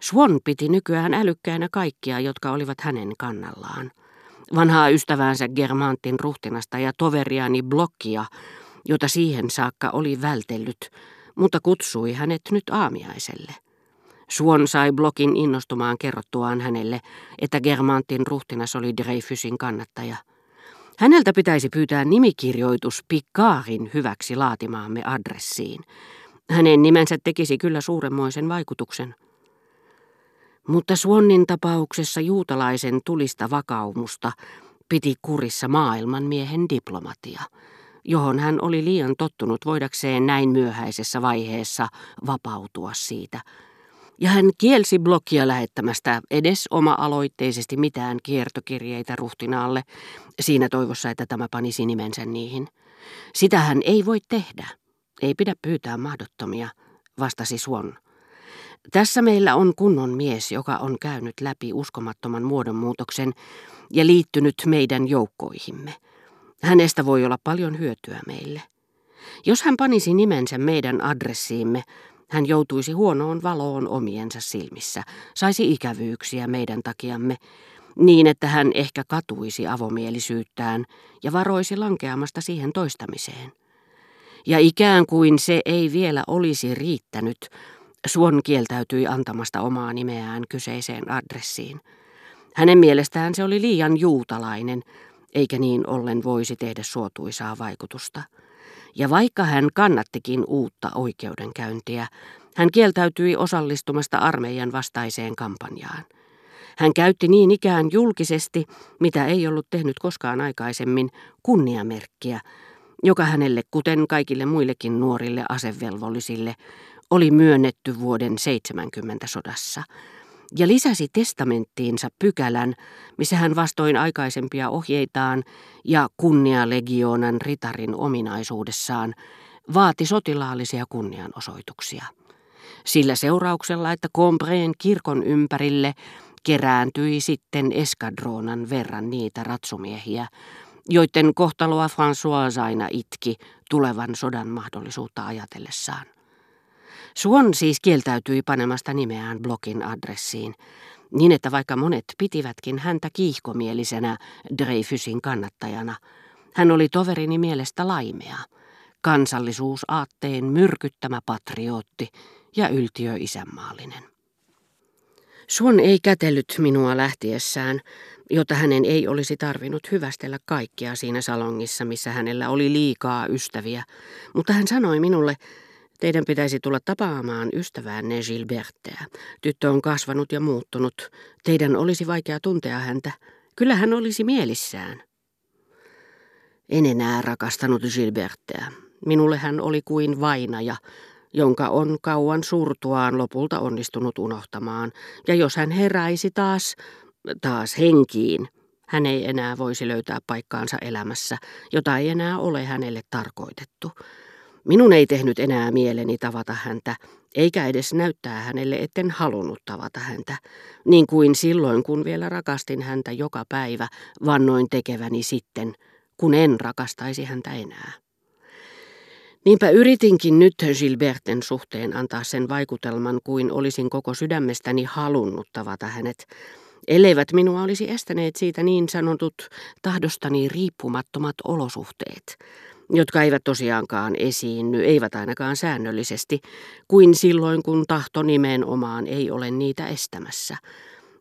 Swan piti nykyään älykkäänä kaikkia, jotka olivat hänen kannallaan. Vanhaa ystäväänsä Germantin ruhtinasta ja toveriani Blokkia, jota siihen saakka oli vältellyt, mutta kutsui hänet nyt aamiaiselle. Suon sai Blokin innostumaan kerrottuaan hänelle, että Germantin ruhtinas oli Dreyfusin kannattaja. Häneltä pitäisi pyytää nimikirjoitus Picardin hyväksi laatimaamme adressiin. Hänen nimensä tekisi kyllä suuremmoisen vaikutuksen. Mutta Suonnin tapauksessa juutalaisen tulista vakaumusta piti kurissa maailmanmiehen diplomatia, johon hän oli liian tottunut voidakseen näin myöhäisessä vaiheessa vapautua siitä. Ja hän kielsi blokia lähettämästä edes oma-aloitteisesti mitään kiertokirjeitä ruhtinaalle, siinä toivossa, että tämä panisi nimensä niihin. Sitä hän ei voi tehdä. Ei pidä pyytää mahdottomia, vastasi Suon. Tässä meillä on kunnon mies, joka on käynyt läpi uskomattoman muodonmuutoksen ja liittynyt meidän joukkoihimme. Hänestä voi olla paljon hyötyä meille. Jos hän panisi nimensä meidän adressiimme, hän joutuisi huonoon valoon omiensa silmissä, saisi ikävyyksiä meidän takiamme, niin että hän ehkä katuisi avomielisyyttään ja varoisi lankeamasta siihen toistamiseen. Ja ikään kuin se ei vielä olisi riittänyt, Suon kieltäytyi antamasta omaa nimeään kyseiseen adressiin. Hänen mielestään se oli liian juutalainen, eikä niin ollen voisi tehdä suotuisaa vaikutusta. Ja vaikka hän kannattikin uutta oikeudenkäyntiä, hän kieltäytyi osallistumasta armeijan vastaiseen kampanjaan. Hän käytti niin ikään julkisesti, mitä ei ollut tehnyt koskaan aikaisemmin, kunniamerkkiä, joka hänelle, kuten kaikille muillekin nuorille asevelvollisille, oli myönnetty vuoden 70 sodassa, ja lisäsi testamenttiinsa pykälän, missä hän vastoin aikaisempia ohjeitaan ja kunnialegionan ritarin ominaisuudessaan vaati sotilaallisia kunnianosoituksia. Sillä seurauksella, että Combreen kirkon ympärille kerääntyi sitten eskadronan verran niitä ratsumiehiä, joiden kohtaloa François aina itki tulevan sodan mahdollisuutta ajatellessaan. Suon siis kieltäytyi panemasta nimeään blogin adressiin, niin että vaikka monet pitivätkin häntä kiihkomielisenä Dreyfusin kannattajana, hän oli toverini mielestä laimea, kansallisuusaatteen myrkyttämä patriotti ja yltiö isänmaallinen. Suon ei kätellyt minua lähtiessään, jota hänen ei olisi tarvinnut hyvästellä kaikkia siinä salongissa, missä hänellä oli liikaa ystäviä, mutta hän sanoi minulle, Teidän pitäisi tulla tapaamaan ystäväänne Gilbertteä. Tyttö on kasvanut ja muuttunut. Teidän olisi vaikea tuntea häntä. Kyllä hän olisi mielissään. En enää rakastanut Gilbertteä. Minulle hän oli kuin vainaja, jonka on kauan surtuaan lopulta onnistunut unohtamaan. Ja jos hän heräisi taas, taas henkiin, hän ei enää voisi löytää paikkaansa elämässä, jota ei enää ole hänelle tarkoitettu. Minun ei tehnyt enää mieleni tavata häntä, eikä edes näyttää hänelle, etten halunnut tavata häntä, niin kuin silloin, kun vielä rakastin häntä joka päivä, vannoin tekeväni sitten, kun en rakastaisi häntä enää. Niinpä yritinkin nyt Gilberten suhteen antaa sen vaikutelman, kuin olisin koko sydämestäni halunnut tavata hänet, elleivät minua olisi estäneet siitä niin sanotut tahdostani riippumattomat olosuhteet – jotka eivät tosiaankaan esiinny, eivät ainakaan säännöllisesti, kuin silloin kun tahto nimenomaan ei ole niitä estämässä.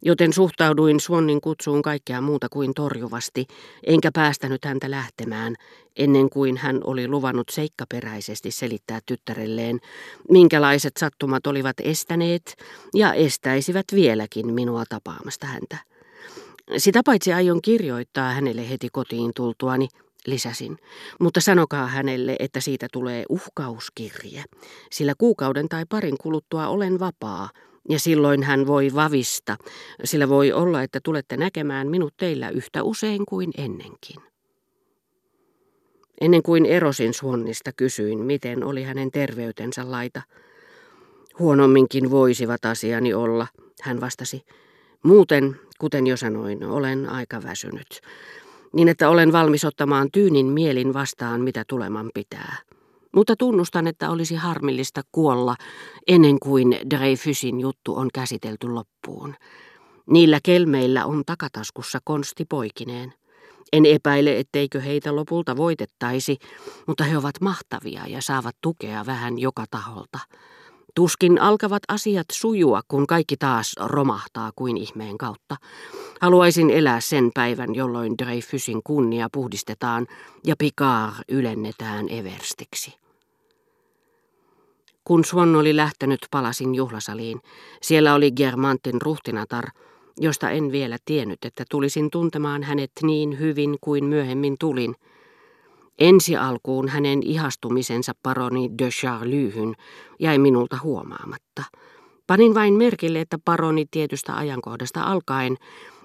Joten suhtauduin Suonnin kutsuun kaikkea muuta kuin torjuvasti, enkä päästänyt häntä lähtemään, ennen kuin hän oli luvannut seikkaperäisesti selittää tyttärelleen, minkälaiset sattumat olivat estäneet ja estäisivät vieläkin minua tapaamasta häntä. Sitä paitsi aion kirjoittaa hänelle heti kotiin tultuani, lisäsin, mutta sanokaa hänelle, että siitä tulee uhkauskirje, sillä kuukauden tai parin kuluttua olen vapaa, ja silloin hän voi vavista, sillä voi olla, että tulette näkemään minut teillä yhtä usein kuin ennenkin. Ennen kuin erosin Suonnista kysyin, miten oli hänen terveytensä laita. Huonomminkin voisivat asiani olla, hän vastasi. Muuten, kuten jo sanoin, olen aika väsynyt niin että olen valmis ottamaan tyynin mielin vastaan, mitä tuleman pitää. Mutta tunnustan, että olisi harmillista kuolla ennen kuin Dreyfusin juttu on käsitelty loppuun. Niillä kelmeillä on takataskussa konsti poikineen. En epäile, etteikö heitä lopulta voitettaisi, mutta he ovat mahtavia ja saavat tukea vähän joka taholta. Tuskin alkavat asiat sujua, kun kaikki taas romahtaa kuin ihmeen kautta. Haluaisin elää sen päivän, jolloin Dreyfusin kunnia puhdistetaan ja Picard ylennetään Everstiksi. Kun Swan oli lähtenyt, palasin juhlasaliin. Siellä oli Germantin ruhtinatar, josta en vielä tiennyt, että tulisin tuntemaan hänet niin hyvin kuin myöhemmin tulin. Ensi alkuun hänen ihastumisensa paroni de Charlyhyn jäi minulta huomaamatta. Panin vain merkille, että paroni tietystä ajankohdasta alkaen,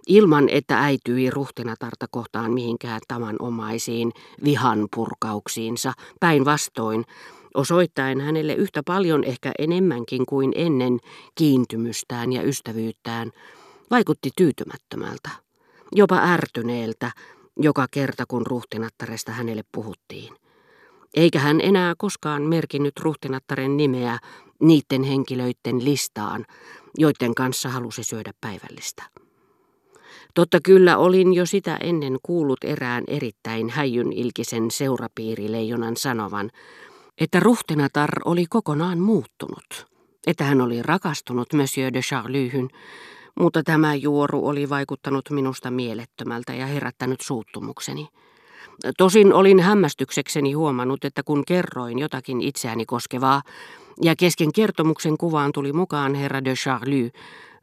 ilman että äityi ruhtinatarta kohtaan mihinkään tavanomaisiin vihan purkauksiinsa, päinvastoin, osoittaen hänelle yhtä paljon ehkä enemmänkin kuin ennen kiintymystään ja ystävyyttään, vaikutti tyytymättömältä, jopa ärtyneeltä, joka kerta kun ruhtinattaresta hänelle puhuttiin. Eikä hän enää koskaan merkinnyt ruhtinattaren nimeä niiden henkilöiden listaan, joiden kanssa halusi syödä päivällistä. Totta kyllä olin jo sitä ennen kuullut erään erittäin häijyn ilkisen seurapiirileijonan sanovan, että ruhtinatar oli kokonaan muuttunut, että hän oli rakastunut Monsieur de Charlyhyn, mutta tämä juoru oli vaikuttanut minusta mielettömältä ja herättänyt suuttumukseni. Tosin olin hämmästyksekseni huomannut, että kun kerroin jotakin itseäni koskevaa, ja kesken kertomuksen kuvaan tuli mukaan herra de Charlie,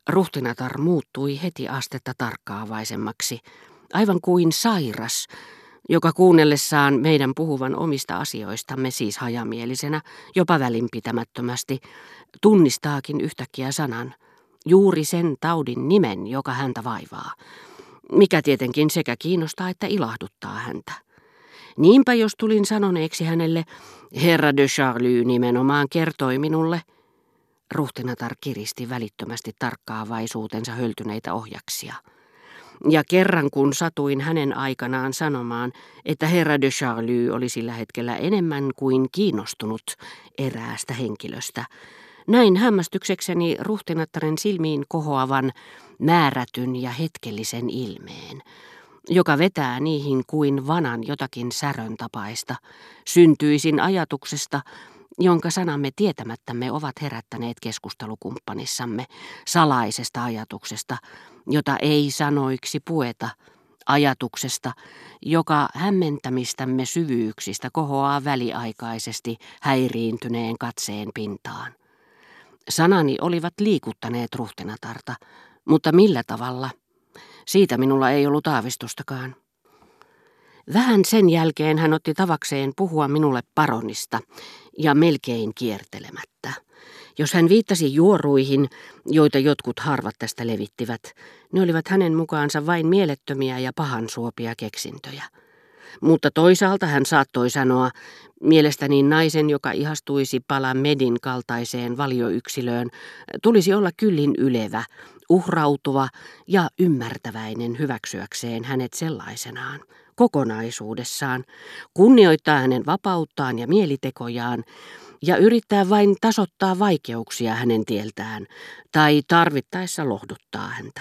ruhtinatar muuttui heti astetta tarkkaavaisemmaksi, aivan kuin sairas, joka kuunnellessaan meidän puhuvan omista asioistamme siis hajamielisenä, jopa välinpitämättömästi, tunnistaakin yhtäkkiä sanan, juuri sen taudin nimen, joka häntä vaivaa, mikä tietenkin sekä kiinnostaa että ilahduttaa häntä. Niinpä jos tulin sanoneeksi hänelle, herra de Charlie nimenomaan kertoi minulle, ruhtinatar kiristi välittömästi tarkkaavaisuutensa höltyneitä ohjaksia. Ja kerran kun satuin hänen aikanaan sanomaan, että herra de Charlie oli sillä hetkellä enemmän kuin kiinnostunut eräästä henkilöstä, näin hämmästyksekseni ruhtinattaren silmiin kohoavan määrätyn ja hetkellisen ilmeen, joka vetää niihin kuin vanan jotakin särön tapaista, syntyisin ajatuksesta, jonka sanamme tietämättämme ovat herättäneet keskustelukumppanissamme, salaisesta ajatuksesta, jota ei sanoiksi pueta, ajatuksesta, joka hämmentämistämme syvyyksistä kohoaa väliaikaisesti häiriintyneen katseen pintaan. Sanani olivat liikuttaneet ruhtinatarta, mutta millä tavalla? Siitä minulla ei ollut aavistustakaan. Vähän sen jälkeen hän otti tavakseen puhua minulle paronista, ja melkein kiertelemättä. Jos hän viittasi juoruihin, joita jotkut harvat tästä levittivät, ne olivat hänen mukaansa vain mielettömiä ja pahansuopia keksintöjä. Mutta toisaalta hän saattoi sanoa, mielestäni naisen, joka ihastuisi pala Medin kaltaiseen valioyksilöön, tulisi olla kyllin ylevä, uhrautuva ja ymmärtäväinen hyväksyäkseen hänet sellaisenaan, kokonaisuudessaan, kunnioittaa hänen vapauttaan ja mielitekojaan ja yrittää vain tasottaa vaikeuksia hänen tieltään tai tarvittaessa lohduttaa häntä.